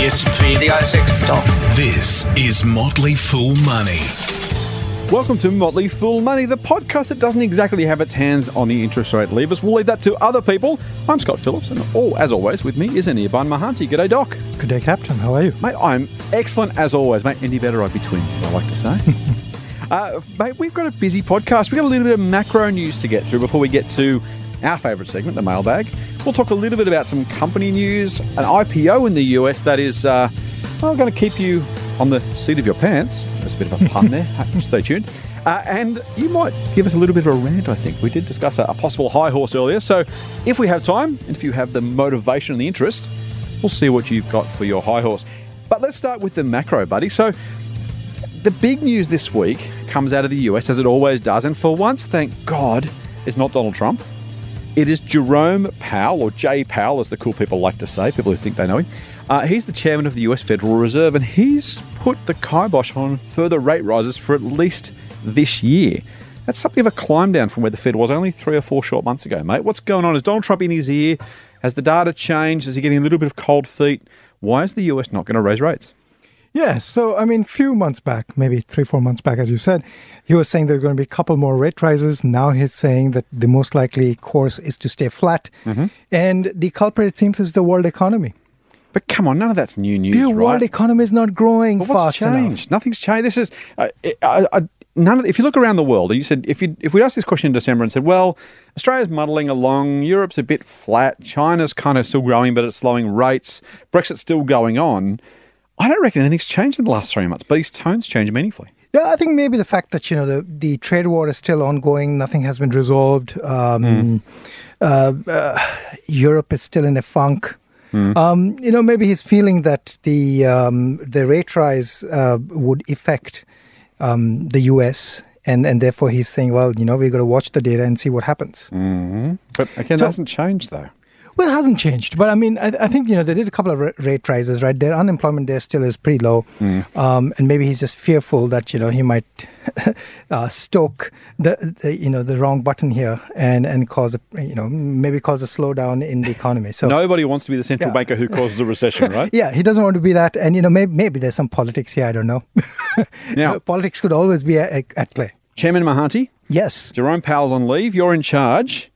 the S&P, the ASX stocks. This is Motley Fool Money. Welcome to Motley Fool Money, the podcast that doesn't exactly have its hands on the interest rate levers. We'll leave that to other people. I'm Scott Phillips, and all, as always, with me is Anirban Mahanti. G'day, Doc. Good day, Captain. How are you? Mate, I'm excellent as always. Mate, any better I'd be twins, as I like to say. uh, mate, we've got a busy podcast. We've got a little bit of macro news to get through before we get to our favourite segment, the mailbag. We'll talk a little bit about some company news, an IPO in the US that is uh, well, going to keep you on the seat of your pants. That's a bit of a pun there. Stay tuned. Uh, and you might give us a little bit of a rant, I think. We did discuss a, a, possible high horse earlier. So if we have time, and if you have the motivation and the interest, we'll see what you've got for your high horse. But let's start with the macro, buddy. So the big news this week comes out of the US, as it always does. And for once, thank God, it's not Donald Trump. It is Jerome Powell, or Jay Powell, as the cool people like to say, people who think they know him. Uh, he's the chairman of the US Federal Reserve, and he's put the kibosh on further rate rises for at least this year. That's something of a climb down from where the Fed was only three or four short months ago, mate. What's going on? Is Donald Trump in his ear? Has the data changed? Is he getting a little bit of cold feet? Why is the US not going to raise rates? Yeah, so I mean, a few months back, maybe three, four months back, as you said, he was saying there are going to be a couple more rate rises. Now he's saying that the most likely course is to stay flat. Mm-hmm. And the culprit, it seems, is the world economy. But come on, none of that's new news, the right? world economy is not growing but what's fast changed? enough. Nothing's changed. This is uh, I, I, none of. If you look around the world, you said if you if we asked this question in December and said, well, Australia's muddling along, Europe's a bit flat, China's kind of still growing, but it's slowing rates, Brexit's still going on. I don't reckon anything's changed in the last three months, but his tone's changed meaningfully. Yeah, I think maybe the fact that you know the the trade war is still ongoing, nothing has been resolved. Um, mm. uh, uh, Europe is still in a funk. Mm. Um, you know, maybe he's feeling that the um, the rate rise uh, would affect um, the U.S. and and therefore he's saying, well, you know, we've got to watch the data and see what happens. Mm-hmm. But again, so, that hasn't changed though. Well, it hasn't changed, but I mean, I, I, think you know they did a couple of rate rises, right? Their unemployment there still is pretty low, mm. um, and maybe he's just fearful that you know he might uh, stoke the, the, you know the wrong button here and and cause a you know maybe cause a slowdown in the economy. So nobody wants to be the central yeah. banker who causes a recession, right? yeah, he doesn't want to be that, and you know maybe maybe there's some politics here. I don't know. now, politics could always be at, at play. Chairman Mahanti. Yes. Jerome Powell's on leave. You're in charge.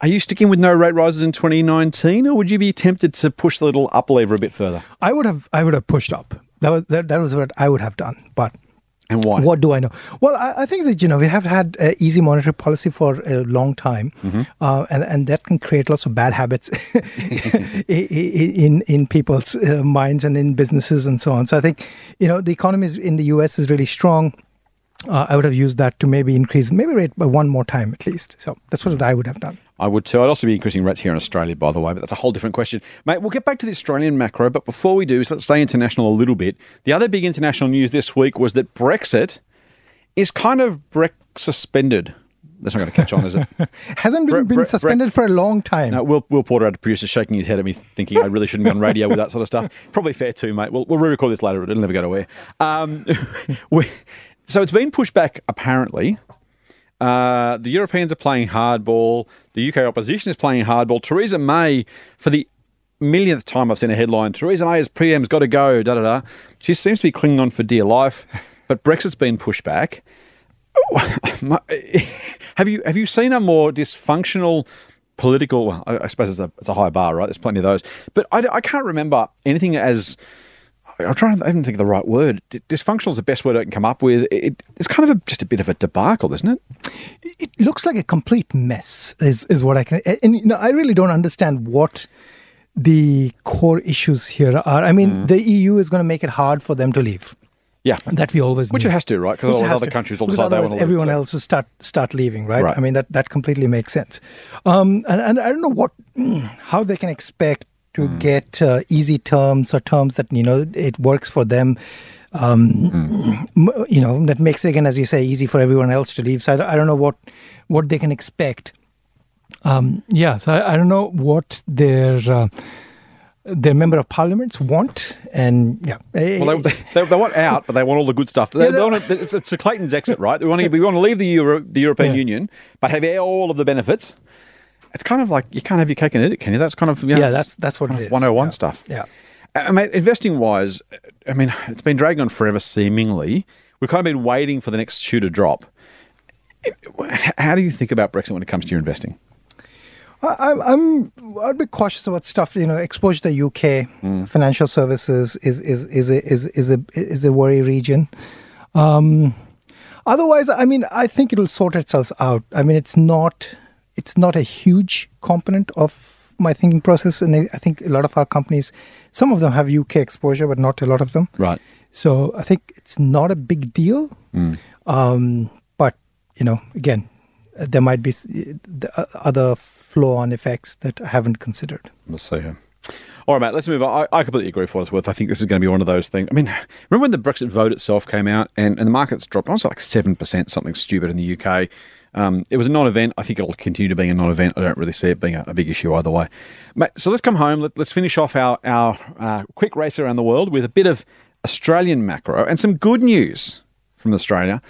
Are you sticking with no rate rises in 2019, or would you be tempted to push the little up lever a bit further? I would have. I would have pushed up. That was that, that was what I would have done. But and why? What do I know? Well, I, I think that you know we have had uh, easy monetary policy for a long time, mm-hmm. uh, and and that can create lots of bad habits in in people's uh, minds and in businesses and so on. So I think you know the economy is, in the U.S. is really strong. Uh, I would have used that to maybe increase maybe rate by one more time at least. So that's what I would have done. I would too. I'd also be increasing rates here in Australia, by the way, but that's a whole different question. Mate, we'll get back to the Australian macro, but before we do, so let's stay international a little bit. The other big international news this week was that Brexit is kind of Brex suspended. That's not going to catch on, is it? Hasn't been, bre- been suspended bre- for a long time. No, Will, Will Porter, our producer, shaking his head at me, thinking I really shouldn't be on radio with that sort of stuff. Probably fair too, mate. We'll, we'll re-record this later. It'll never go to air. Um, we, so it's been pushed back, apparently, uh, the Europeans are playing hardball. The UK opposition is playing hardball. Theresa May, for the millionth time I've seen a headline, Theresa May as PM's got to go, da da da. She seems to be clinging on for dear life, but Brexit's been pushed back. have you have you seen a more dysfunctional political? Well, I, suppose it's a it's a high bar, right? There's plenty of those, but I, I can't remember anything as I'm trying to even think of the right word. Dysfunctional is the best word I can come up with. It, it's kind of a, just a bit of a debacle, isn't it? It looks like a complete mess. Is is what I can. And you know, I really don't understand what the core issues here are. I mean, mm. the EU is going to make it hard for them to leave. Yeah, that we always which knew. it has to, right? Because all other to. countries will decide they want to everyone else will start start leaving, right? right? I mean that that completely makes sense. Um, and, and I don't know what how they can expect to mm. get uh, easy terms or terms that you know it works for them. Um, mm. You know that makes it again, as you say, easy for everyone else to leave. So I, I don't know what what they can expect. Um, yeah, so I, I, don't know what their uh, their member of parliaments want, and yeah, well, they, they, they, want out, but they want all the good stuff. They, yeah, they want to, it's, it's, a Clayton's exit, right? We want to, we want to leave the Euro, the European yeah. Union, but have all of the benefits it's kind of like you can't have your cake and eat it, can you? That's kind of you know, yeah, that's that's what it is. 101 yeah. stuff. Yeah. I mean, investing wise, I mean, it's been dragging on forever, seemingly. We've kind of been waiting for the next shoe to drop. How do you think about Brexit when it comes to your investing? I, I'm I'd be cautious about stuff. You know, exposure to UK financial services is is is a, is is a is a worry region. Um, otherwise, I mean, I think it'll sort itself out. I mean, it's not it's not a huge component of my thinking process, and I I think a lot of our companies, some of them have UK exposure, but not a lot of them. Right. So I think it's not a big deal. Um, but you know, again, uh, there might be the uh, other flow-on effects that I haven't considered. We'll see here. All right, mate, let's move on. I, I completely agree for what it's worth. I think this is going to be one of those things. I mean, remember when the Brexit vote itself came out and, and the markets dropped, I was like 7%, something stupid in the UK. Um, it was a non event. I think it'll continue to be a non event. I don't really see it being a, a big issue either way. So let's come home. Let, let's finish off our, our uh, quick race around the world with a bit of Australian macro and some good news from Australia.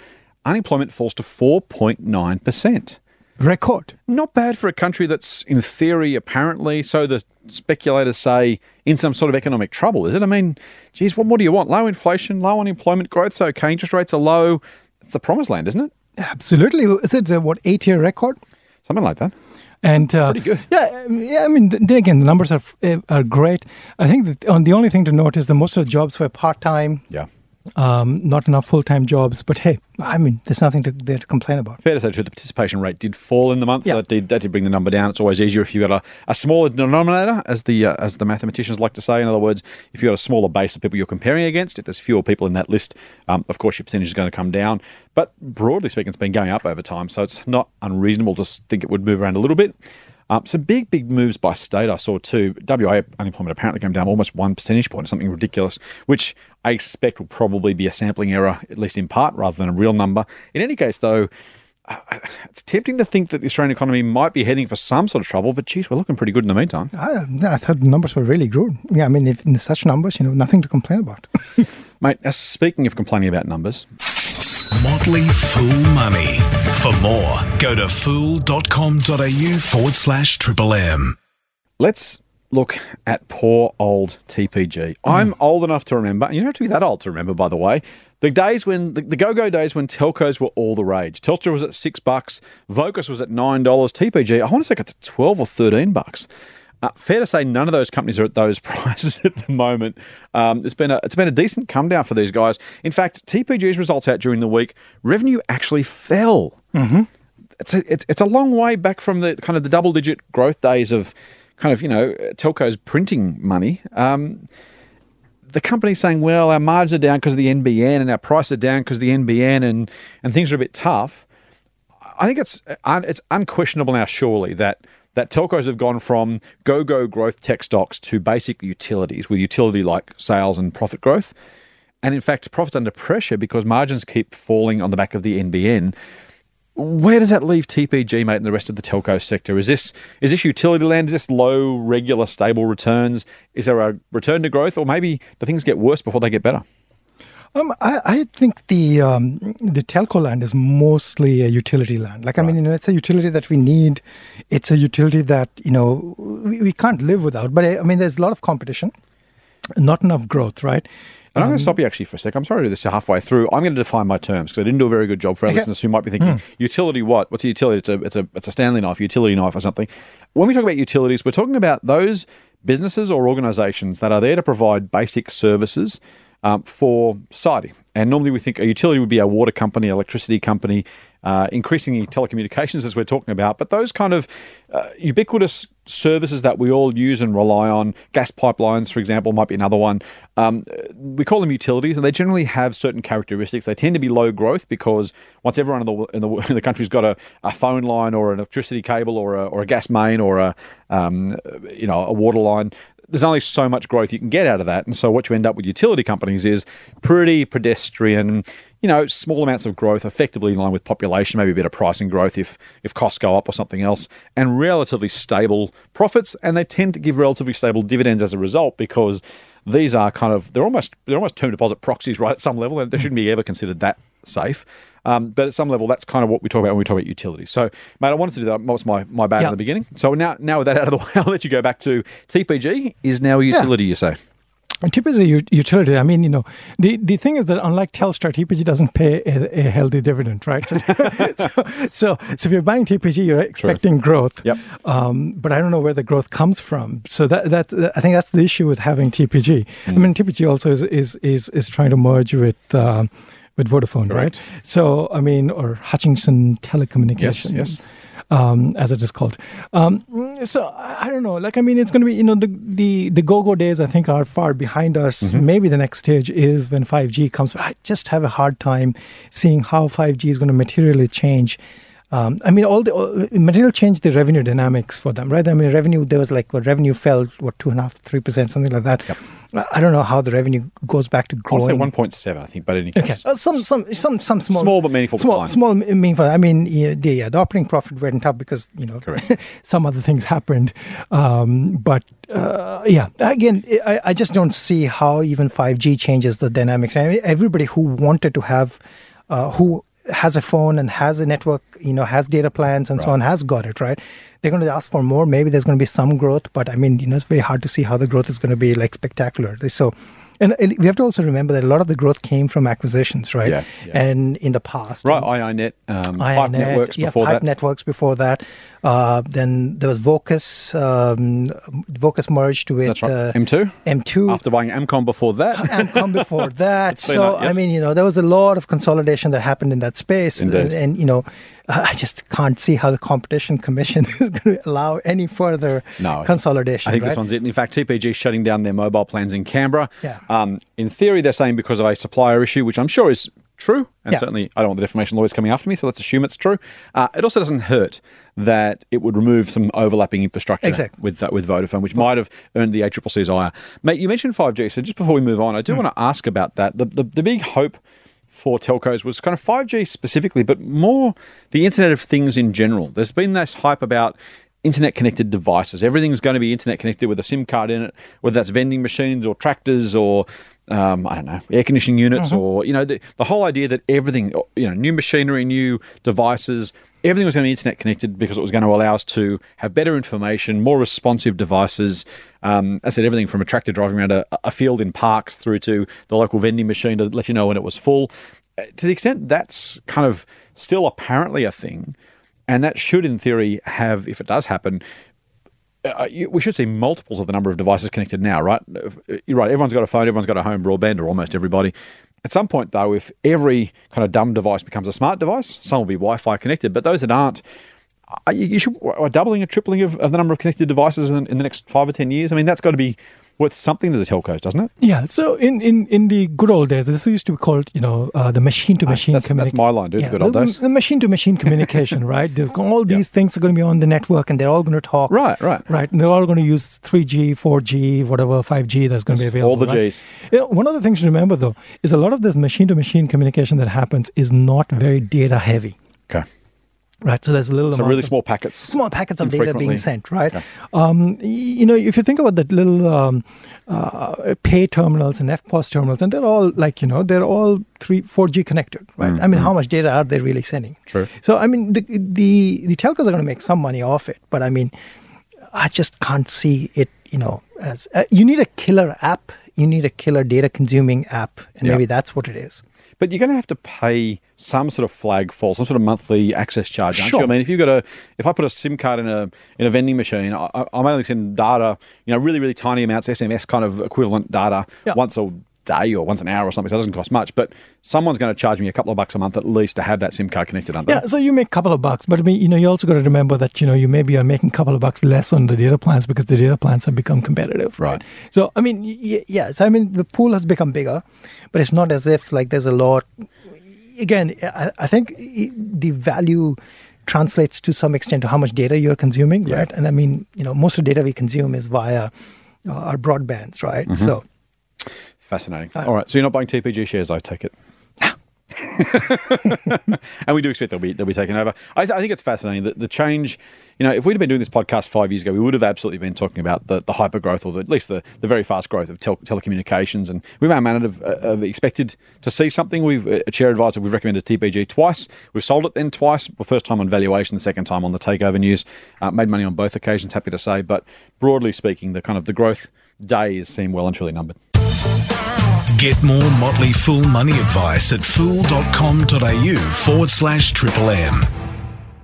Unemployment falls to 4.9%. Record. Not bad for a country that's, in theory, apparently, so the speculators say, in some sort of economic trouble, is it? I mean, geez, what, more do you want? Low inflation, low unemployment, growth's okay, interest rates are low. It's the promised land, isn't it? Absolutely. Is it uh, what eight-year record? Something like that. And uh, Pretty good. Yeah, um, yeah. I mean, th- again, the numbers are uh, are great. I think that on the only thing to note is that most of the jobs were part time, Yeah. Um, not enough full time jobs. But hey, I mean, there's nothing to, there to complain about. Fair to say, too, the participation rate did fall in the month. So Yeah. that did that did bring the number down. It's always easier if you've got a, a smaller denominator, as the uh, as the mathematicians like to say. In other words, if you've got a smaller base of people you're comparing against, if there's fewer people in that list, um, of course your percentage is going to come down. But broadly speaking, it's been going up over time, so it's not unreasonable to think it would move around a little bit. Um, some big, big moves by state I saw too. WA unemployment apparently came down almost one percentage point, or something ridiculous, which I expect will probably be a sampling error, at least in part, rather than a real number. In any case, though, uh, it's tempting to think that the Australian economy might be heading for some sort of trouble, but geez, we're looking pretty good in the meantime. I, I thought the numbers were really good. Yeah, I mean, if in such numbers, you know, nothing to complain about. Mate, now speaking of complaining about numbers, Motley Fool Money. For more, go to fool.com.au forward slash triple M. let's look at poor old TPG. Hmm. I'm old enough to remember, and you don't have to be that old to remember, by the way, the days when the, the go-go days when telcos were all the rage. Telstra was at six bucks, Vocus was at nine dollars, TPG I want to say got to twelve or thirteen bucks. Uh, fair to say, none of those companies are at those prices at the moment. Um, it's been a it's been a decent come down for these guys. In fact, TPG's results out during the week, revenue actually fell it's a, it's, it's a long way back from the kind of the double digit growth days of kind of, you know, telcos printing money. Um, the company's saying, well, our margins are down because of the NBN and our prices are down because of the NBN and, and things are a bit tough. I think it's it's unquestionable now, surely, that that telcos have gone from go go growth tech stocks to basic utilities with utility like sales and profit growth. And in fact, profits under pressure because margins keep falling on the back of the NBN. Where does that leave TPG, mate, and the rest of the telco sector? Is this is this utility land? Is this low, regular, stable returns? Is there a return to growth, or maybe do things get worse before they get better? Um, I, I think the um, the telco land is mostly a utility land. Like I mean, you know, it's a utility that we need. It's a utility that you know we, we can't live without. But I, I mean, there's a lot of competition, not enough growth, right? And I'm going to stop you actually for a sec. I'm sorry to do this halfway through. I'm going to define my terms because I didn't do a very good job for our Okay. listeners who might be thinking, utility what? What's a utility? It's a, it's a it's a Stanley knife, utility knife or something. When we talk about utilities, we're talking about those businesses or organisations that are there to provide basic services um, for society. And normally we think a utility would be a water company, electricity company, uh, increasingly telecommunications, as we're talking about. But those kind of uh, ubiquitous services that we all use and rely on, gas pipelines, for example, might be another one. Um, we call them utilities, and they generally have certain characteristics. They tend to be low growth because once everyone in the in the, in the country's got a, a phone line or an electricity cable or a, or a gas main or a um, you know a water line, there's only so much growth you can get out of that. And so what you end up with utility companies is pretty pedestrian, you know, small amounts of growth effectively in line with population, maybe a bit of pricing growth if if costs go up or something else, and relatively stable profits. And they tend to give relatively stable dividends as a result because these are kind of they're almost they're almost term deposit proxies, right? At some level, and they shouldn't be ever considered that safe. Um, but at some level, that's kind of what we talk about when we talk about utilities. So, mate, I wanted to do that. That was my, my bad Yeah. in the beginning. So now, now with that out of the way, I'll let you go back to TPG is now a utility, you say? TPG is a u- utility. I mean, you know, the, the thing is that unlike Telstra, TPG doesn't pay a, a healthy dividend, right? So, so, so, if you're buying TPG, you're expecting growth. Yep. Um, but I don't know where the growth comes from. So that that I think that's the issue with having TPG. I Mm. mean, TPG also is is is, is trying to merge with. Uh, with Vodafone, Correct. right? So, I mean, or Hutchinson Telecommunications yes. um, as it is called. Um, so I don't know. Like I mean, it's going to be you know the the the go go days I think are far behind us. Mm-hmm. Maybe the next stage is when five G comes. But I just have a hard time seeing how five G is going to materially change. Um, I mean, all the all, material change the revenue dynamics for them, right? I mean, revenue there was like what revenue fell what two and a half, three percent, something like that. I I don't know how the revenue goes back to I want to say growing. 1.7, I think, but in any case. uh, some some some some small Small but meaningful small decline. small meaningful. I mean, yeah, the, yeah, the operating profit went up because you know some other things happened, um, but uh, yeah, again, I, I just don't see how even five G changes the dynamics. I mean, everybody who wanted to have, uh, who has a phone and has a network, you know, has data plans and so on, has got it right. They're going to ask for more. Maybe there's going to be some growth, but I mean, you know, it's very hard to see how the growth is going to be like spectacular. So. And we have to also remember that a lot of the growth came from acquisitions, right? Yeah, yeah. And in the past, Right, IINet, um, Pipe Networks yeah, before Pipe that. Networks before that. Uh, then there was Vocus. Um, Vocus merged with right. uh, M2. M2. After buying Amcom before that. Amcom before that. so that, yes. I mean, you know, there was a lot of consolidation that happened in that space, Indeed. and, and you know, I just can't see how the competition commission is going to allow any further No, consolidation. I think right? this one's it. In fact, TPG is shutting down their mobile plans in Canberra. Yeah. Um, in theory, they're saying because of a supplier issue, which I'm sure is true. And Yeah. certainly, I don't want the defamation lawyers coming after me, so let's assume it's true. Uh, it also doesn't hurt that it would remove some overlapping infrastructure Exactly. with uh, with Vodafone, which might have earned the ACCC's ire. Mate, you mentioned 5G, so just before we move on, I do Hmm. want to ask about that. The, the, the big hope for telcos was kind of 5G specifically, but more the Internet of Things in general. There's been this hype about internet connected devices. Everything's going to be internet connected with a SIM card in it, whether that's vending machines or tractors or um, I don't know, air conditioning units or you know the, the whole idea that everything, you know, new machinery, new devices, everything was going to be internet connected because it was going to allow us to have better information, more responsive devices. Um, I said everything from a tractor driving around a, a field in parks through to the local vending machine to let you know when it was full. Uh, To the extent that's kind of still apparently a thing, and that should, in theory, have, if it does happen, uh, we should see multiples of the number of devices connected now, right? Uh, You're right. Everyone's got a phone. Everyone's got a home broadband, or almost everybody. At some point, though, if every kind of dumb device becomes a smart device, some will be Wi-Fi connected, but those that aren't, uh, you you should a doubling, a tripling of, of the number of connected devices in, in the next five or ten years. I mean, that's got to be worth something to the telcos, doesn't it? Yeah. So in, in, in the good old days, this used to be called, you know, uh, the machine to machine that's- that's my line, dude, the good old days. The machine to machine communication, right? There's all these things are going to be on the network, and they're all going to talk. Right, right. Right. And they're all going to use 3G, 4G, whatever 5G that's going to be available. all the right? Gs. You know, one of the things to remember though is a lot of this machine to machine communication that happens is not very data heavy. Okay. Right. So there's a little So really small packets. small packets of data being sent, right? Okay. Um, you know, if you think about that little um, uh, pay terminals and EFTPOS terminals, and they're all like, you know, they're all three, 4G connected, right? I mean, how much data are they really sending? Mm-hmm. True. So, I mean, the the, the telcos are going to make some money off it, but I mean, I just can't see it. You know, as uh, you need a killer app, you need a killer data consuming app, and Yeah. maybe that's what it is. But you're going to have to pay some sort of flag for some sort of monthly access charge, aren't Sure. you? I mean, if you've got a, if I put a SIM card in a in a vending machine, I, I'm only sending data, you know, really really tiny amounts, SMS kind of equivalent data Yeah. once a day or once an hour or something. So it doesn't cost much, but someone's going to charge me a couple of bucks a month at least to have that SIM card connected under. Yeah, so you make a couple of bucks, but I mean, you know, you also got to remember that you know you maybe are making a couple of bucks less on the data plans because the data plans have become competitive, right? Right. So I mean, y- yes, I mean the pool has become bigger, but it's not as if like there's a lot. Again, I, I think the value translates to some extent to how much data you're consuming, Yeah. right? And I mean, you know, most of the data we consume is via uh, our broadbands, right? Mm-hmm. So Fascinating. All right, so you're not buying TPG shares, I take it. and we do expect they'll be they'll be taken over. I, th- I think it's fascinating that the change. You know, if we'd have been doing this podcast five years ago, we would have absolutely been talking about the, the hyper growth, or the, at least the, the very fast growth of tel- telecommunications. And we may have, uh, have expected to see something. We've a Share Advisor. We've recommended TPG twice. We've sold it then twice. The first time on valuation, the second time on the takeover news. Uh, made money on both occasions. Happy to say, but broadly speaking, the kind of the growth days seem well and truly numbered. Get more Motley Fool money advice at fool.com.au forward slash triple M.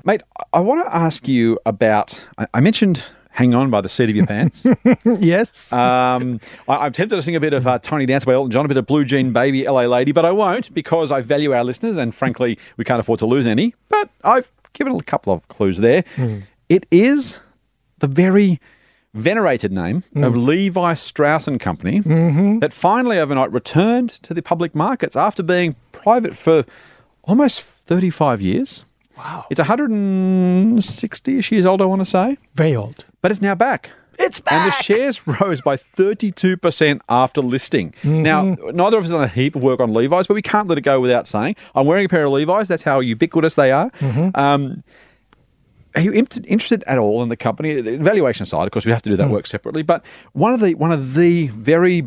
Mate, I want to ask you about. I- I mentioned Hang On by the seat of your pants. yes. Um, I, I'm tempted to sing a bit of uh, Tiny Dancer by Elton John, a bit of Blue Jean Baby, LA Lady, but I won't because I value our listeners and frankly, we can't afford to lose any. But I've given a couple of clues there. It is the very venerated name of mm. Levi Strauss and Company mm-hmm. that finally overnight returned to the public markets after being private for almost 35 years. wow. It's 160-ish years old, I want to say, Very old. but it's now back. It's back. And the shares rose by 32% after listing. Mm-hmm. Now, neither of us done a heap of work on Levi's, but we can't let it go without saying I'm wearing a pair of Levi's. That's how ubiquitous they are. Mm-hmm. Um, are you interested at all in the company? The valuation side, of course, we have to do that work separately. But one of the one of the very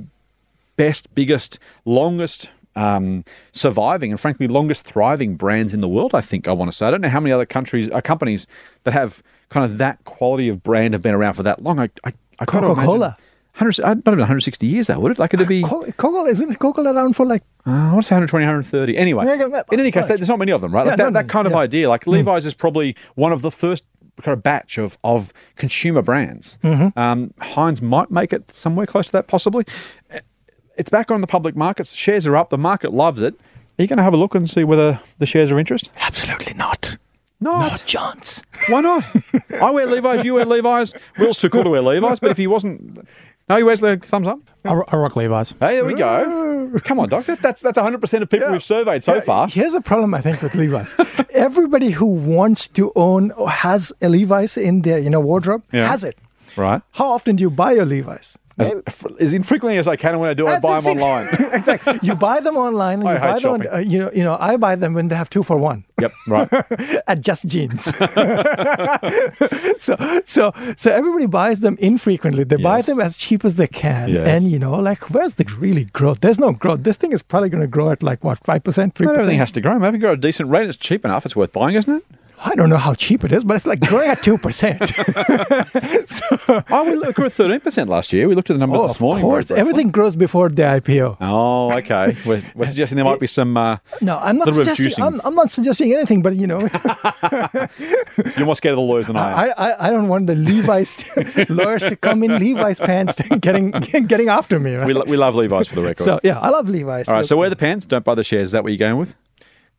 best, biggest, longest um, surviving and frankly longest thriving brands in the world. I think I want to say. I don't know how many other countries, uh, companies that have kind of that quality of brand have been around for that long. I, I, I imagine- Coca-Cola. 100, uh, not even 160 years, though, would it? Like, it'd be, uh, Co- isn't Coca around for like I want to say 120, 130. Anyway, Yeah, yeah, in any case, right. there's not many of them, right? Yeah, that, no, no, that kind of idea. Like, Levi's is probably one of the first kind of batch of, of consumer brands. Um, Heinz might make it somewhere close to that, possibly. It's back on the public markets. Shares are up. The market loves it. Are you going to have a look and see whether the shares are interest? absolutely not. Not. Not chance. Why not? I wear Levi's. You wear Levi's. Will's too cool to wear Levi's, but if he wasn't, no, he wears the thumbs up. I, I rock Levi's. Hey, there we go. Ah. Come on, doctor. That's that's 100 percent of people we've surveyed so Yeah, far. Here's a problem I think with Levi's. Everybody who wants to own or has a Levi's in their you know wardrobe Yeah. has it. Right. How often do you buy your Levi's? As, as infrequently as I can, when I do, I That's buy them online. exactly. You buy them online. And I you hate buy them. On, shopping. uh, you know. You know. I buy them when they have two for one yep. Right. at Just Jeans. so so so everybody buys them infrequently. They buy them as cheap as they can. Yes. And you know, like, where's the really growth? There's no growth. This thing is probably going to grow at like what five percent, three Not everything has to grow. Maybe grow at a decent rate. It's cheap enough. It's worth buying, isn't it? I don't know how cheap it is, but it's like growing at two percent. Oh, we look, grew 13% last year. We looked at the numbers Oh, this of morning. course, everything grows before the IPO. Oh, okay. We're, we're suggesting there might be some. Uh, No, I'm not of suggesting. I'm, I'm not suggesting anything, but you know, you're more scared of the lawyers than I am. I, I, I don't want the Levi's lawyers to come in Levi's pants to getting getting after me. Right? we, lo- we love Levi's for the record. so yeah, I love Levi's. All right. So wear the pants. Don't buy the shares. Is that what you're going with?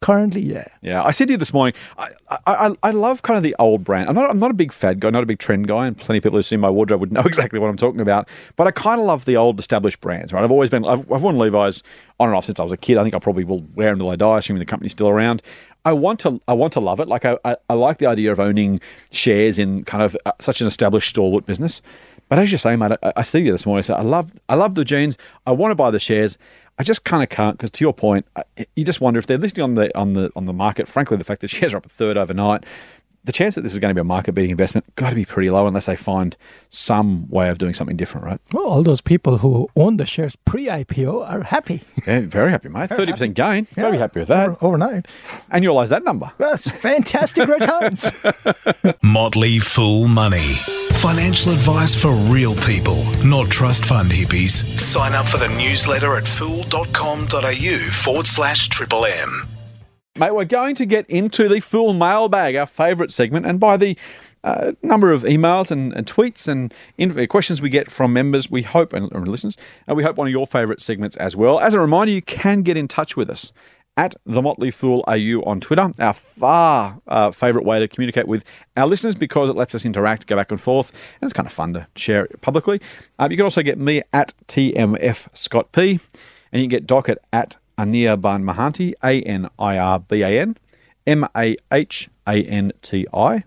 Currently, yeah. Yeah, I said to you this morning. I, I, I, love kind of the old brand. I'm not I'm not a big fad guy, not a big trend guy, and plenty of people who've seen my wardrobe would know exactly what I'm talking about. But I kind of love the old established brands. Right, I've always been I've, I've worn Levi's on and off since I was a kid. I think I probably will wear them until I die, assuming the company's still around. I want to I want to love it. Like I, I, I like the idea of owning shares in kind of uh, such an established stalwart business. But as you say, mate, I, I see you this morning. I love I love the jeans. I want to buy the shares. I just kind of can't because, to your point, you just wonder if they're listing on the on the on the market. Frankly, the fact that shares are up a third overnight, the chance that this is going to be a market beating investment got to be pretty low unless they find some way of doing something different, right? Well, all those people who own the shares pre-IPO are happy Yeah, very happy, mate. Thirty percent gain. Got to be happy with that. over- overnight. Annualize that number. That's fantastic returns. Motley Fool Money. Financial advice for real people, not trust fund hippies. Sign up for the newsletter at fool.com.au forward slash triple M. Mate, we're going to get into the full mailbag, our favourite segment, and by the uh, number of emails and, and tweets and in- questions we get from members, we hope, and, and listeners, and we hope one of your favourite segments as well. As a reminder, you can get in touch with us at the Motley Fool AU on Twitter, our far uh, favourite way to communicate with our listeners because it lets us interact, go back and forth, and it's kind of fun to share it publicly. Uh, you can also get me at TMF Scott P, and you can get Doc at, at Anirban Mahanti, A N I R B A N M A H A N T I.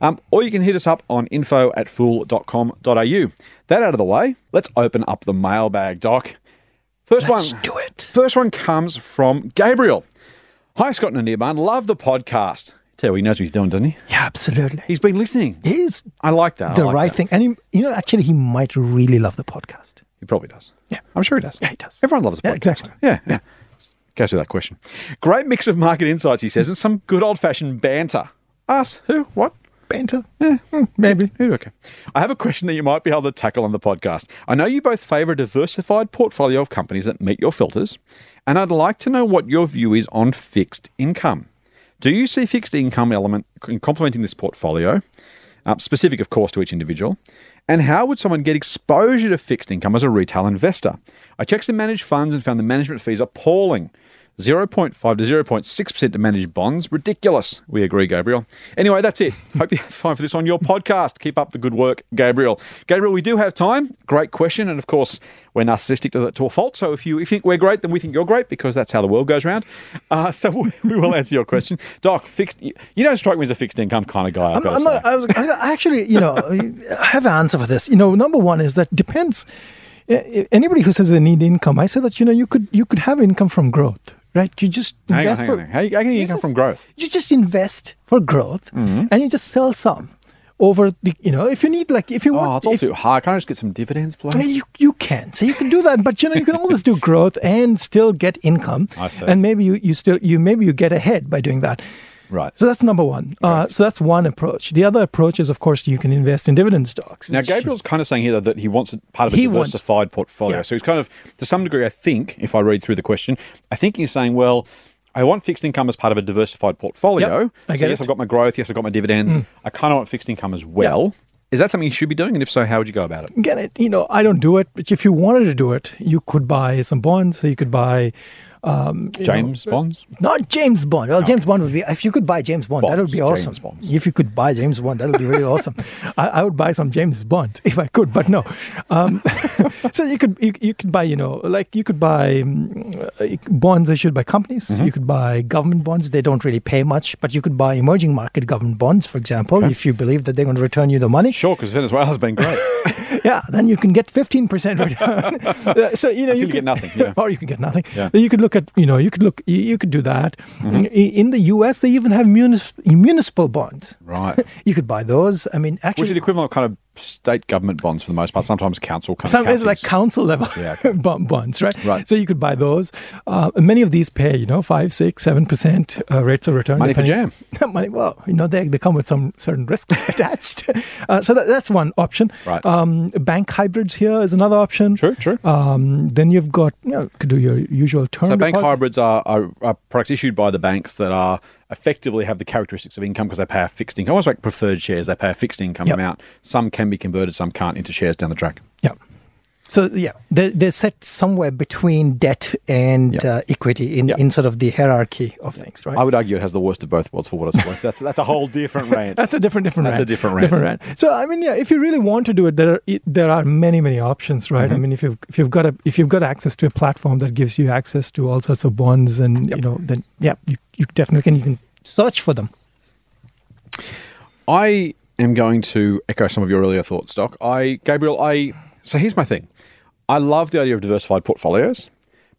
Um, or you can hit us up on info at fool.com.au. That out of the way, let's open up the mailbag, Doc. 1st Let's one. do it. First one comes from Gabriel. Hi, Scott and Anirban. Love the podcast. Tell you, he knows what he's doing, doesn't he? Yeah, absolutely. He's been listening. He is. I like that. I the like right that. thing, and he, you know, actually, he might really love the podcast. He probably does. Yeah. I'm sure he does. Yeah, he does. Everyone loves Yeah, podcast. exactly. Yeah, yeah. Go through that question. Great mix of market insights, he says, and some good old fashioned banter. Us? Who? What? Banter? Hmm, maybe. Okay. I have a question that you might be able to tackle on the podcast. I know you both favour a diversified portfolio of companies that meet your filters, and I'd like to know what your view is on fixed income. Do you see fixed income element in complementing this portfolio, uh, specific, of course, to each individual? And how would someone get exposure to fixed income as a retail investor? I checked some managed funds and found the management fees appalling. 0.5 to 0.6% to manage bonds. Ridiculous. We agree, Gabriel. Anyway, that's it. Hope you have time for this on your podcast. Keep up the good work, Gabriel. Gabriel, we do have time. Great question. And of course, we're narcissistic to, to a fault. So if you, if you think we're great, then we think you're great because that's how the world goes around. Uh, so we will answer your question. Doc, fixed, you, you don't strike me as a fixed income kind of guy. I'm, I'm not, I was I actually, you know, I have an answer for this. You know, number one is that depends. Anybody who says they need income, I say that you know you could you could have income from growth, right? You just Hang on, invest hang for. How, how can you income from growth? You just invest for growth, Mm-hmm. and you just sell some over the. You know, if you need like if you Oh, want, it's all if- too high Can I just get some dividends, please? You you can so you can do that, but you know you can always do growth and still get income. I see. And maybe you, you still you maybe you get ahead by doing that. Right. So that's number one. Uh, so that's one approach. The other approach is, of course, you can invest in dividend stocks. Now, Gabriel's kind of saying here that he wants it part of a He wants- diversified portfolio. Yeah. So he's kind of, to some degree, I think, if I read through the question, I think he's saying, well, I want fixed income as part of a diversified portfolio. Yep, I So yes, it. Mm. I've got my growth. Yes, I've got my dividends. I kind of want fixed income as well. Is that something you should be doing? And if so, how would you go about it? Get it? You know, I don't do it, but if you wanted to do it, you could buy some bonds. So you could buy. Um, James know, bonds? Not James Bond. Well, James Bond would be. If you could buy James Bond, that would be awesome. Bonds. If you could buy James Bond, that would be really awesome. I, I would buy some James Bond if I could, but no. Um, so you could you, you could buy you know like you could buy um, bonds issued by companies. Mm-hmm. You could buy government bonds. They don't really pay much, but you could buy emerging market government bonds, for example, if you believe that they're going to return you the money. Sure, because Venezuela's been great. Yeah, then you can get fifteen percent return. Uh, so you know Until you could- get nothing, yeah. or you can get nothing. Yeah. Then You could look at you know you could look you, you could do that. Mm-hmm. In the U.S., they even have munis- municipal bonds. right. You could buy those. I mean, actually. Which is the equivalent of kind of state government bonds for the most part. Sometimes council kind some of is like council level Yeah, okay. bonds, right? Right. So you could buy those. Uh, many of these pay, you know, five, six, seven percent uh, rates of return. Money for jam. Money. Well, you know, they, they come with some certain risks attached. Uh, so that, that's one option. Right. Um, bank hybrids here is another option. True, true. Um, then you've got you know, could do your usual term. So bank hybrids are, are, are products issued by the banks that are effectively have the characteristics of income because they pay a fixed income, almost like preferred shares. They pay a fixed income Yep. amount. Some can be converted, some can't into shares down the track. Yeah. So yeah, they they're set somewhere between debt and Yep. uh, equity in, Yep. in sort of the hierarchy of things, right? I would argue it has the worst of both worlds for what it's worth. That's that's a whole different rant. That's a different, different. That's a different rant. Different rant. So I mean, yeah, if you really want to do it, there are there are many, many options, right? Mm-hmm. I mean, if you've if you've got a if you've got access to a platform that gives you access to all sorts of bonds, and you know, then yeah, you, you definitely can you can search for them. I am going to echo some of your earlier thoughts, Doc. I, Gabriel, I. So here's my thing. I love the idea of diversified portfolios,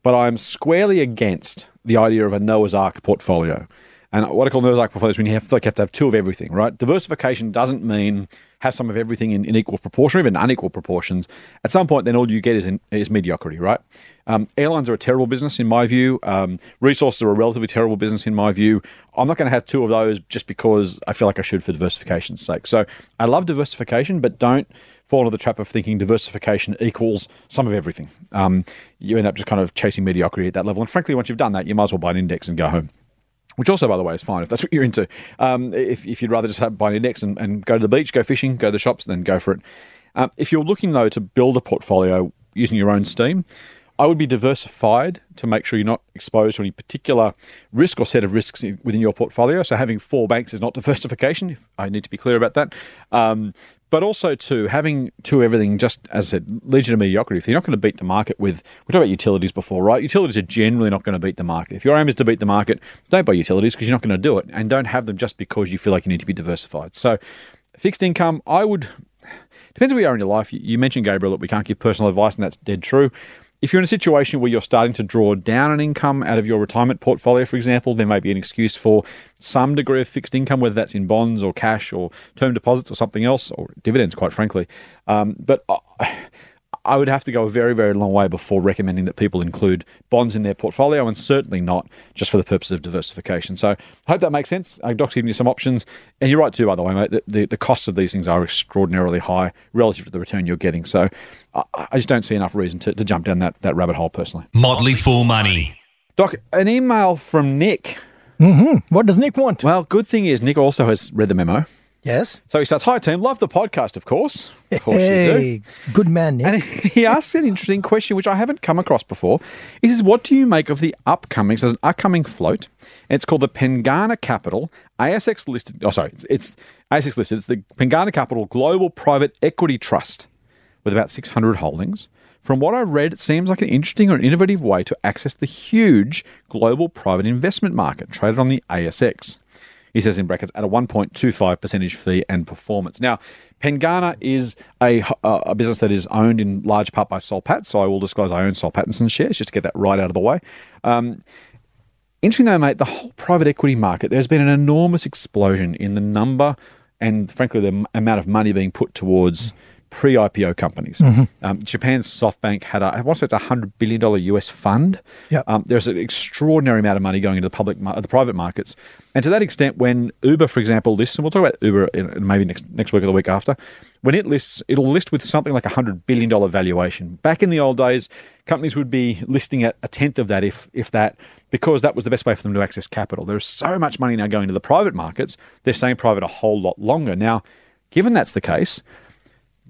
but I'm squarely against the idea of a Noah's Ark portfolio. And what I call Noah's Ark portfolios is when you have, like, have to have two of everything, right? Diversification doesn't mean have some of everything in, in equal proportion, or even unequal proportions. At some point, then all you get is, in, is mediocrity, right? Um, airlines are a terrible business in my view. Um, resources are a relatively terrible business in my view. I'm not going to have two of those just because I feel like I should for diversification's sake. So I love diversification, but don't fall into the trap of thinking diversification equals some of everything. Um, you end up just kind of chasing mediocrity at that level. And frankly, once you've done that, you might as well buy an index and go home which also, by the way, is fine if that's what you're into. Um, if, if you'd rather just have, buy an index and, and go to the beach, go fishing, go to the shops, then go for it. Um, if you're looking, though, to build a portfolio using your own steam, I would be diversified to make sure you're not exposed to any particular risk or set of risks within your portfolio. So having four banks is not diversification. If I need to be clear about that. Um, but also too having to everything just as I said you to mediocrity. If you're not going to beat the market with we talked about utilities before, right? Utilities are generally not going to beat the market. If your aim is to beat the market, don't buy utilities because you're not going to do it, and don't have them just because you feel like you need to be diversified. So fixed income, I would depends where you are in your life. You mentioned Gabriel that we can't give personal advice, and that's dead true. If you're in a situation where you're starting to draw down an income out of your retirement portfolio, for example, there may be an excuse for some degree of fixed income, whether that's in bonds or cash or term deposits or something else, or dividends, quite frankly. Um, but I, I would have to go a very, very long way before recommending that people include bonds in their portfolio, and certainly not just for the purpose of diversification. So, I hope that makes sense. Uh, Doc's giving you some options, and you're right too, by the way, mate. The, the, the costs of these things are extraordinarily high relative to the return you're getting. So, I, I just don't see enough reason to, to jump down that, that rabbit hole personally. Motley Fool Money. Doc, an email from Nick. What does Nick want? Well, good thing is Nick also has read the memo. Yes. So he starts, Hi, team. Love the podcast, of course. Of course you do. Good man, Nick. And he asks an interesting question, which I haven't come across before. He says, What do you make of the upcoming, so there's an upcoming float, and it's called the Pengana Capital ASX listed, oh, sorry, it's, it's ASX listed, it's the Pengana Capital Global Private Equity Trust with about 600 holdings. From what I've read, it seems like an interesting or innovative way to access the huge global private investment market traded on the ASX. He says in brackets at a 1.25 percentage fee and performance. Now, Pengana is a, a business that is owned in large part by Soul Patts, so I will disclose I own Soul Pattinson shares just to get that right out of the way. Um, Interesting though, mate, the whole private equity market, there's been an enormous explosion in the number and, frankly, the amount of money being put towards pre IPO companies. Um, Japan's SoftBank had, a, I want to say it's a $100 billion US fund. Yep. Um, there's an extraordinary amount of money going into the public, mar- the private markets. And to that extent, when Uber, for example, lists, and we'll talk about Uber in, maybe next, next week or the week after, when it lists, it'll list with something like a $100 billion valuation. Back in the old days, companies would be listing at a tenth of that, if, if that, because that was the best way for them to access capital. There's so much money now going to the private markets, they're staying private a whole lot longer. Now, given that's the case,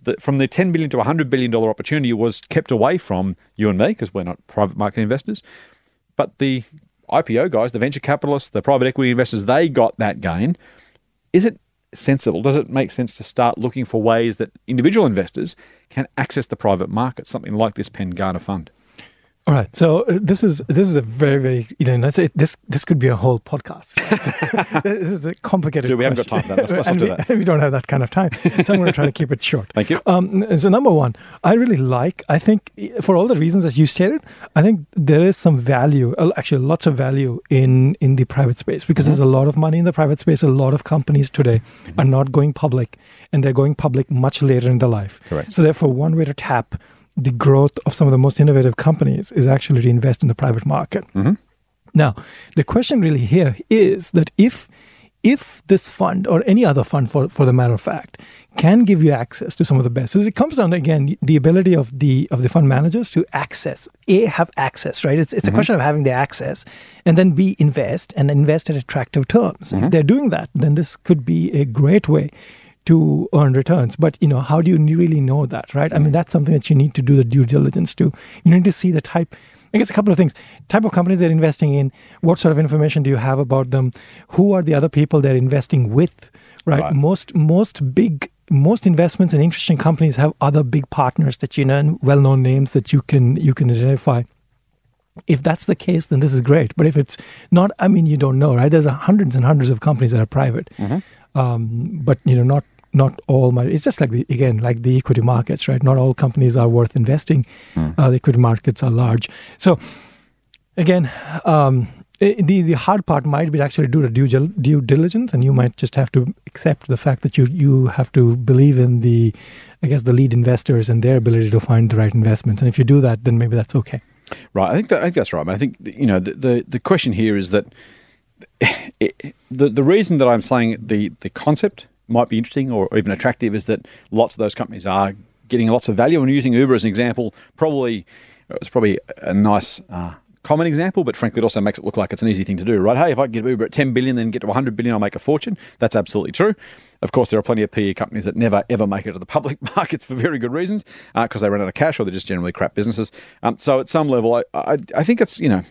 that from the 10 billion to 100 billion dollar opportunity was kept away from you and me because we're not private market investors. But the IPO guys the venture capitalists the private equity investors they got that gain. Is it sensible? Does it make sense to start looking for ways that individual investors can access the private market something like this Penn Pengana fund All right, so uh, this is this is a very very you know this this could be a whole podcast. this is a complicated. Dude, we haven't got time that. Let's- not do we, we don't have that kind of time, so I'm going to try to keep it short. Thank you. Um, so number one, I really like. I think for all the reasons as you stated, I think there is some value, uh, actually lots of value in in the private space because there's a lot of money in the private space. A lot of companies today are not going public, and they're going public much later in their life. Correct. So therefore, one way to tap the growth of some of the most innovative companies is actually to invest in the private market. Mm-hmm. Now, the question really here is that if if this fund or any other fund for, for the matter of fact can give you access to some of the best so it comes down to, again the ability of the of the fund managers to access a have access right? It's, it's a mm-hmm. question of having the access and then b invest and invest at attractive terms. If mm-hmm. they're doing that then this could be a great way to earn returns but you know how do you really know that right i mean that's something that you need to do the due diligence to you need to see the type I guess a couple of things. Type of companies they're investing in, what sort of information do you have about them? Who are the other people they're investing with? Right. Right. Most most big most investments in interesting companies have other big partners that you know and well-known names that you can you can identify. If that's the case, then this is great. But if it's not, I mean, you don't know, right? There's hundreds and hundreds of companies that are private, um, but you know, not not all. My, it's just like the again, like the equity markets, right? Not all companies are worth investing. Uh, the equity markets are large, so again. Um, eh, the the hard part might be to actually do the due, due diligence, and you might just have to accept the fact that you you have to believe in the, I guess, the lead investors and their ability to find the right investments. And if you do that, then maybe that's okay. Right. I think that, I think that's right. I, I think you know the, the the question here is that it, the the reason that I'm saying the the concept might be interesting or even attractive is that lots of those companies are getting lots of value and using Uber as an example. Probably it's probably a nice. Uh, Common example, but frankly, it also makes it look like it's an easy thing to do, right? Hey, if I get Uber at 10 billion, then get to 100 billion, I'll make a fortune. That's absolutely true. Of course, there are plenty of PE companies that never ever make it to the public markets for very good reasons, because they run out of cash or they're just generally crap businesses. Um, so, at some level, I, I, I think it's you know,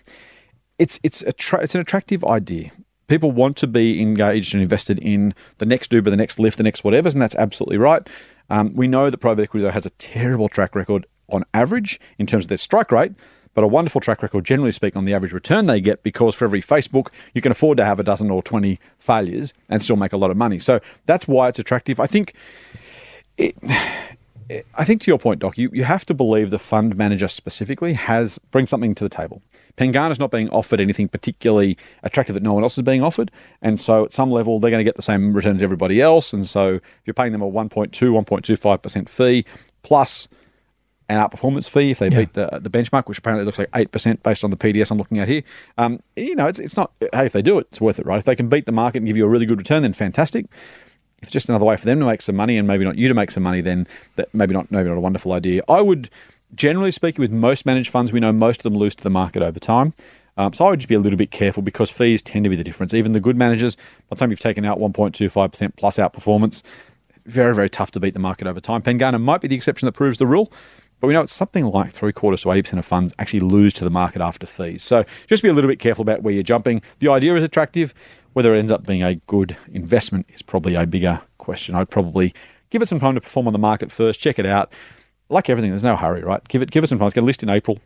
it's it's a it's an attractive idea. People want to be engaged and invested in the next Uber, the next Lyft, the next whatever, and that's absolutely right. Um, we know that private equity though has a terrible track record on average in terms of their strike rate, but a wonderful track record, generally speaking, on the average return they get because for every Facebook, you can afford to have a dozen or 20 failures and still make a lot of money. So that's why it's attractive. I think. It, I think to your point, Doc, you, you have to believe the fund manager specifically has brings something to the table. Pengana's not being offered anything particularly attractive that no one else is being offered. And so at some level, they're going to get the same returns as everybody else. And so if you're paying them a 1.2, 1.25% fee plus an outperformance fee if they Yeah. beat the the benchmark, which apparently looks like eight percent based on the PDS I'm looking at here. Um, you know, it's it's not. Hey, if they do it, it's worth it, right? If they can beat the market and give you a really good return, then fantastic. If just another way for them to make some money and maybe not you to make some money, then that maybe not maybe not a wonderful idea. I would, generally speaking, with most managed funds, we know most of them lose to the market over time. Um, so I would just be a little bit careful because fees tend to be the difference. Even the good managers, by the time you've taken out 1.25% plus outperformance, very, very tough to beat the market over time. Pengana might be the exception that proves the rule, but we know it's something like three quarters to 80% of funds actually lose to the market after fees. So just be a little bit careful about where you're jumping. The idea is attractive. Whether it ends up being a good investment is probably a bigger question. I'd probably give it some time to perform on the market first, check it out. Like everything, there's no hurry, right? Give it give it some time. It's going to list in April.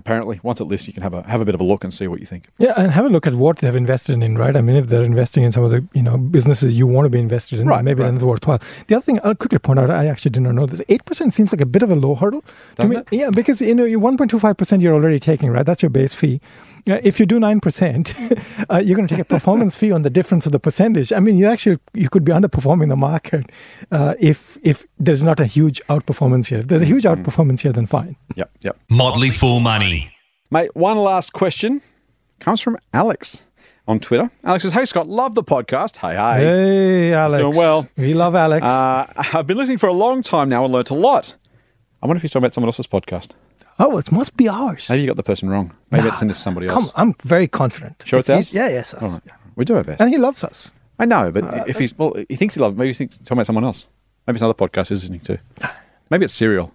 Apparently, once it lists, you can have a have a bit of a look and see what you think. Yeah, and have a look at what they've invested in, right? I mean, if they're investing in some of the you know businesses you want to be invested in, Right, maybe right. then it's worthwhile. The other thing I'll quickly point out, I actually did not know this. Eight percent seems like a bit of a low hurdle. Doesn't me. it? Yeah, because you know, you one point two five percent you're already taking, right? That's your base fee. Uh, if you do nine percent, uh, you're going to take a performance fee on the difference of the percentage. I mean, you actually you could be underperforming the market uh, if if there's not a huge outperformance here. If there's a huge Mm-hmm. outperformance here, then fine. Yep, yep. Motley Fool Money. Mate, one last question comes from Alex on Twitter. Alex says, Hey, Scott, love the podcast. Hey, hey. Hey, Alex. doing well. We love Alex. Uh, I've been listening for a long time now and learnt a lot. I wonder if he's talking about someone else's podcast. oh, it must be ours. Maybe you got the person wrong. Maybe it's send this to somebody else. Come, I'm very confident. Sure it's ours? Yeah, yes, us. All right. We do our best. And he loves us. I know, but if he's, well, he thinks he loves maybe he's thinks- talking about someone else. Maybe it's another podcast he's listening to. Maybe it's Serial.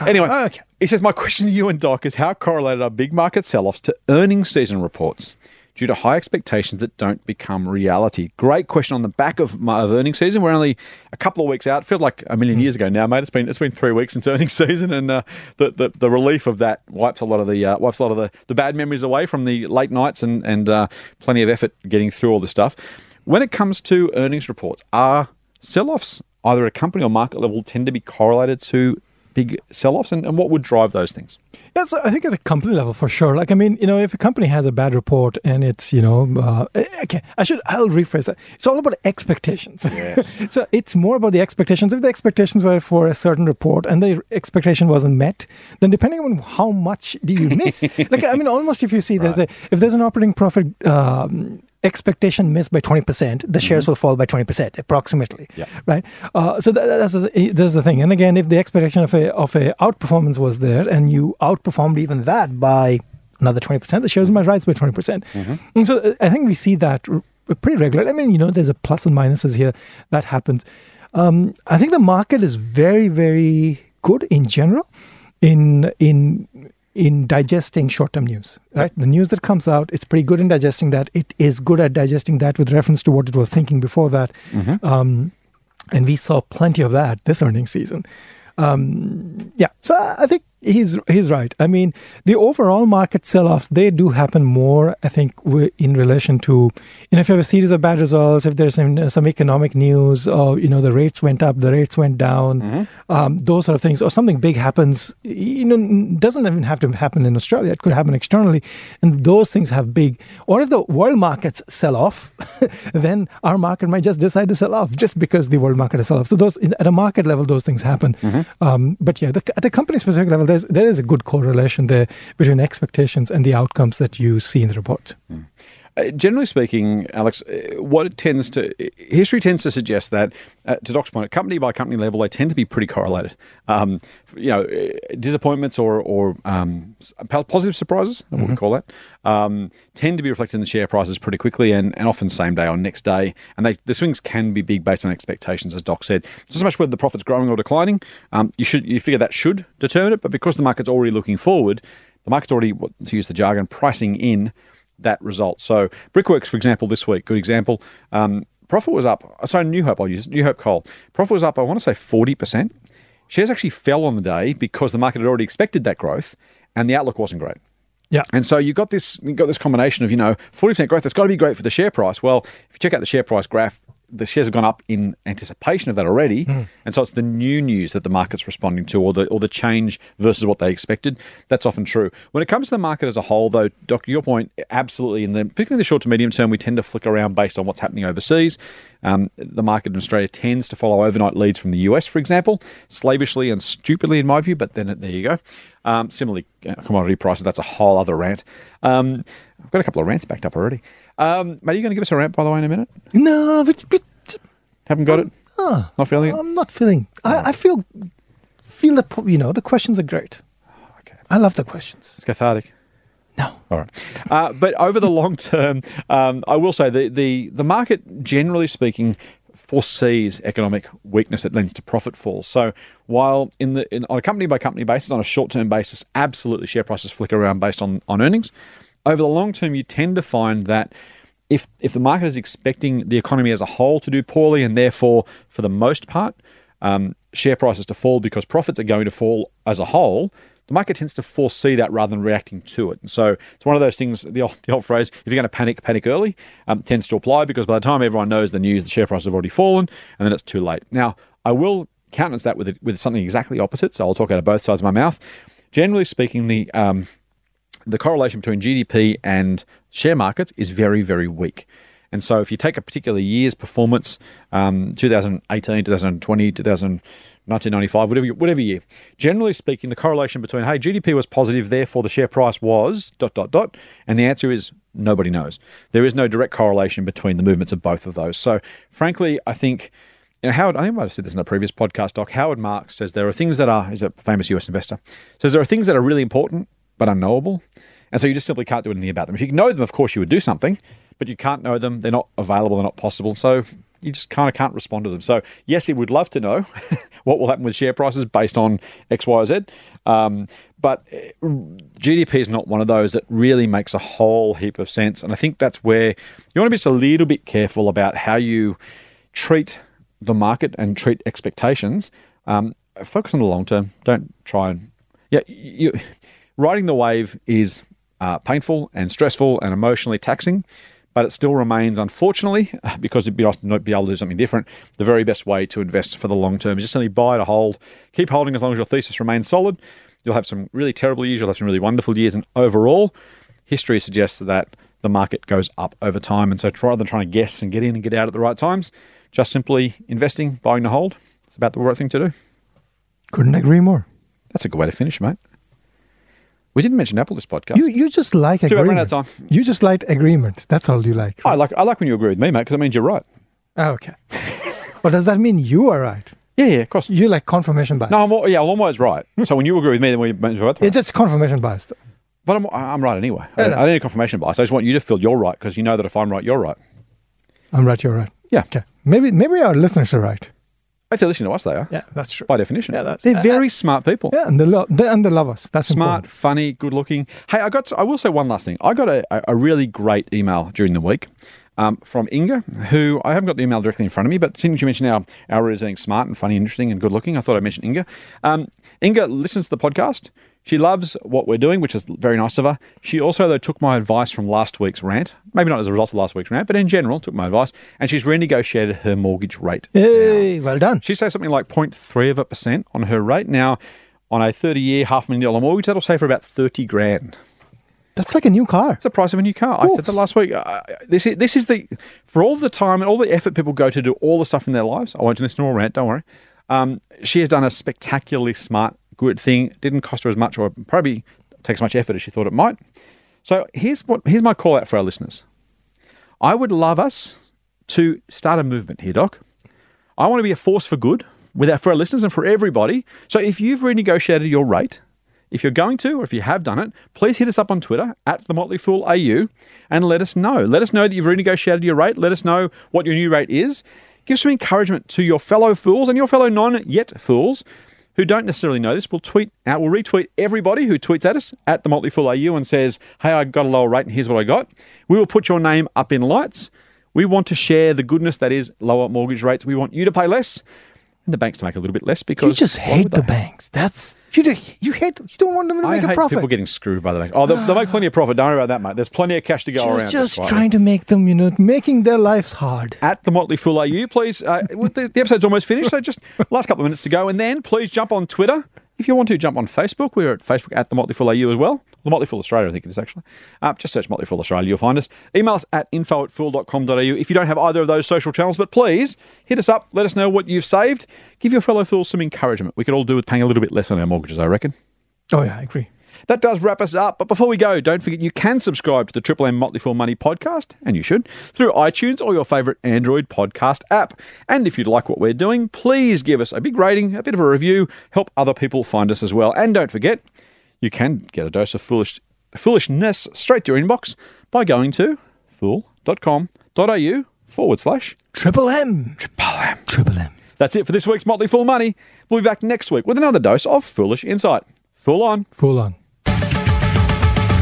Anyway, Ah, okay. He says, My question to you and Doc is how correlated are big market sell offs to earnings season reports due to high expectations that don't become reality? Great question on the back of, my, of earnings season. We're only a couple of weeks out. It feels like a million years ago now, mate. It's been it's been three weeks since earnings season, and uh, the, the the relief of that wipes a lot of the uh, wipes a lot of the, the bad memories away from the late nights and and uh, plenty of effort getting through all this stuff. When it comes to earnings reports, are sell offs either at a company or market level tend to be correlated to big sell offs, and, and what would drive those things? Yes, I think at a company level for sure. Like, I mean, you know, if a company has a bad report and it's, you know, uh, okay, I should, I'll rephrase that. It's all about expectations. Yes. so it's more about the expectations. If the expectations were for a certain report and the expectation wasn't met, then depending on how much do you miss, like, I mean, almost if you see there's a, if there's an operating profit, um, expectation missed by 20% the shares will fall by 20% approximately Yeah. right? Uh, so that, that's, the, that's the thing. And again if the expectation of a of a outperformance was there and you outperformed even that by another 20% the shares might rise by 20%. And so uh, i think we see that r- pretty regularly i mean you know there's a plus and minuses here that happens. Um, i think the market is very very good in general in in in digesting short-term news right? The news that comes out it's pretty good in digesting that. It is good at digesting that with reference to what it was thinking before that. Um, and we saw plenty of that this earnings season. Um, yeah. So I think he's he's right. I mean the overall market sell-offs they do happen more i think in relation to you know if you have a series of bad results if there's some, some economic news or you know the rates went up the rates went down um, those sort of things or something big happens you know doesn't even have to happen in australia. It could happen externally and those things have big or if the world markets sell off then our market might just decide to sell off just because the world market is sell off. So those at a market level those things happen. Um, but yeah the, at a company specific level there's there is a good correlation there between expectations and the outcomes that you see in the report hmm. Uh, generally speaking, Alex, uh, what it tends to history tends to suggest that, uh, to Doc's point, at company by company level, they tend to be pretty correlated. Um, you know, uh, disappointments or or um, positive surprises, I would call that, um, tend to be reflected in the share prices pretty quickly and, and often same day or next day. And they, the swings can be big based on expectations, as Doc said. It's not so much whether the profit's growing or declining. Um, you should you figure that should determine it, but because the market's already looking forward, the market's already, what- to use the jargon, pricing in that result. So Brickworks, for example, this week, good example. Um, profit was up. Sorry, New Hope. I'll use New Hope Coal. Profit was up. I want to say forty percent. Shares actually fell on the day because the market had already expected that growth, and the outlook wasn't great. yeah And so you got this you got this combination of you know forty percent growth. That's got to be great for the share price. Well, if you check out the share price graph, the shares have gone up in anticipation of that already, Hmm. and so it's the new news that the market's responding to, or the or the change versus what they expected. That's often true. When it comes to the market as a whole, though, Doctor, your point, absolutely. In the particularly the short to medium term, we tend to flick around based on what's happening overseas. Um, the market in Australia tends to follow overnight leads from the US, for example, slavishly and stupidly, in my view. But then there you go. Um, similarly, uh, commodity prices. That's a whole other rant. Um, I've got a couple of rants backed up already. Um, mate, are you going to give us a rant, by the way, in a minute? No, but, but Haven't got it? Not feeling it? I'm not feeling. I, I feel feel that you know the questions are great. Okay. I love the questions. It's cathartic. No. All right. Uh, but over the long term, um, I will say the, the, the market, generally speaking, foresees economic weakness that leads to profit falls. So while in the in, on a company by company basis, on a short term basis, absolutely share prices flicker around based on, on earnings. Over the long term, you tend to find that if if the market is expecting the economy as a whole to do poorly, and therefore for the most part, um, share prices to fall because profits are going to fall as a whole, the market tends to foresee that rather than reacting to it. And so it's one of those things, the old, the old phrase, if you're going to panic, panic early, um, tends to apply because by the time everyone knows the news, the share prices have already fallen, and then it's too late. Now, I will countenance that with, with something exactly opposite, so I'll talk out of both sides of my mouth. Generally speaking, the um, the correlation between GDP and share markets is very, very weak. And so if you take a particular year's performance, um, 2018, 2020, 2000, 1995, whatever, whatever year, generally speaking, the correlation between, hey, GDP was positive, therefore the share price was dot, dot, dot. And the answer is nobody knows. There is no direct correlation between the movements of both of those. So frankly, I think you know, Howard, I think I might have said this in a previous podcast, Doc. Howard Marks says there are things that are, he's a famous US investor, says there are things that are really important but unknowable. And so you just simply can't do anything about them. If you know them, of course, you would do something, but you can't know them. They're not available, they're not possible. So you just kind of can't respond to them. So, yes, he would love to know what will happen with share prices based on X, Y, or Z. Um, but eh, GDP is not one of those that really makes a whole heap of sense. And I think that's where you want to be just a little bit careful about how you treat the market and treat expectations. Um, focus on the long term. Don't try and yeah. You, riding the wave is uh, painful and stressful and emotionally taxing, but it still remains, unfortunately, because it'd be nice to not be able to do something different. The very best way to invest for the long term is just simply buy to hold, keep holding as long as your thesis remains solid. You'll have some really terrible years, you'll have some really wonderful years, and overall, history suggests that the market goes up over time. And so, rather than trying to guess and get in and get out at the right times, just simply investing, buying to hold, it's about the right thing to do. Couldn't agree more. That's a good way to finish, mate. We didn't mention Apple this podcast. You you just like Too agreement. ran out of time. You just like agreement. That's all you like. I like I like when you agree with me, mate, because it means you're right. Oh, okay. well, does that mean you are right? Yeah, yeah, of course. You like confirmation bias? No, I'm, yeah, I'm always right. So when you agree with me, then we both right. it's just confirmation bias. Though. But I'm, I'm right anyway. Yeah, I, I don't need a confirmation bias. I just want you to feel you're right because you know that if I'm right, you're right. I'm right. You're right. Yeah. Okay. Maybe maybe our listeners are right. If they listen to us, they are. Yeah, that's true. By definition. Yeah, that's- They're uh, very smart people. Yeah, and they love they, and they love us. That's Smart, important. funny, good looking. Hey, I got. I will say one last thing. I got a, a- really great email during the week um, from Inga, who I haven't got the email directly in front of me, but since you mentioned our our readers being smart and funny, interesting, and good looking, I thought I'd mention Inga. Um, Inga listens to the podcast. She loves what we're doing, which is very nice of her. She also, though, took my advice from last week's rant. Maybe not as a result of last week's rant, but in general, took my advice, and she's renegotiated her mortgage rate. down. Hey, well done. She says something like 0.3 of a percent on her rate. Now, on a 30 year, half million dollar mortgage, that'll save her about 30 grand. That's like a new car. It's the price of a new car. I said that last week. Uh, this is this is the for all the time and all the effort people go to do all the stuff in their lives. I won't listen to a rant. Don't worry. Um, she has done a spectacularly smart, good thing. Didn't cost her as much, or probably take as much effort as she thought it might. So here's what here's my call out for our listeners. I would love us to start a movement here, Doc. I want to be a force for good with our, for our listeners and for everybody. So if you've renegotiated your rate, if you're going to, or if you have done it, please hit us up on Twitter at the Motley Fool AU and let us know. Let us know that you've renegotiated your rate. Let us know what your new rate is. Give some encouragement to your fellow fools and your fellow non-yet fools who don't necessarily know this. We'll tweet out, we'll retweet everybody who tweets at us at the Motley Fool AU and says, "Hey, I got a lower rate, and here's what I got." We will put your name up in lights. We want to share the goodness that is lower mortgage rates. We want you to pay less. And the banks to make a little bit less because You just hate the banks. That's you. do- You hate. You don't want them to I make a hate profit. people getting screwed by the banks. Oh, they'll, they'll make plenty of profit. Don't worry about that, mate. There's plenty of cash to go just, around. just trying to make them, you know, making their lives hard. at the Motley Fool AU, please. Uh, the, the episode's almost finished, so just last couple of minutes to go. And then please jump on Twitter. If you want to jump on Facebook, we're at Facebook at the Motley Fool AU as well. The Motley Fool Australia, I think it is actually. Uh, just search Motley Fool Australia, you'll find us. Email us at info at fool.com.au if you don't have either of those social channels. But please hit us up, let us know what you've saved. Give your fellow fools some encouragement. We could all do with paying a little bit less on our mortgages, I reckon. Oh yeah, I agree. That does wrap us up. But before we go, don't forget you can subscribe to the Triple M Motley Fool Money podcast, and you should, through iTunes or your favourite Android podcast app. And if you like what we're doing, please give us a big rating, a bit of a review, help other people find us as well. And don't forget, you can get a dose of foolish foolishness straight to your inbox by going to fool.com.au forward slash Triple M. Triple M. Triple M. That's it for this week's Motley Fool Money. We'll be back next week with another dose of foolish insight. Fool on. Full on.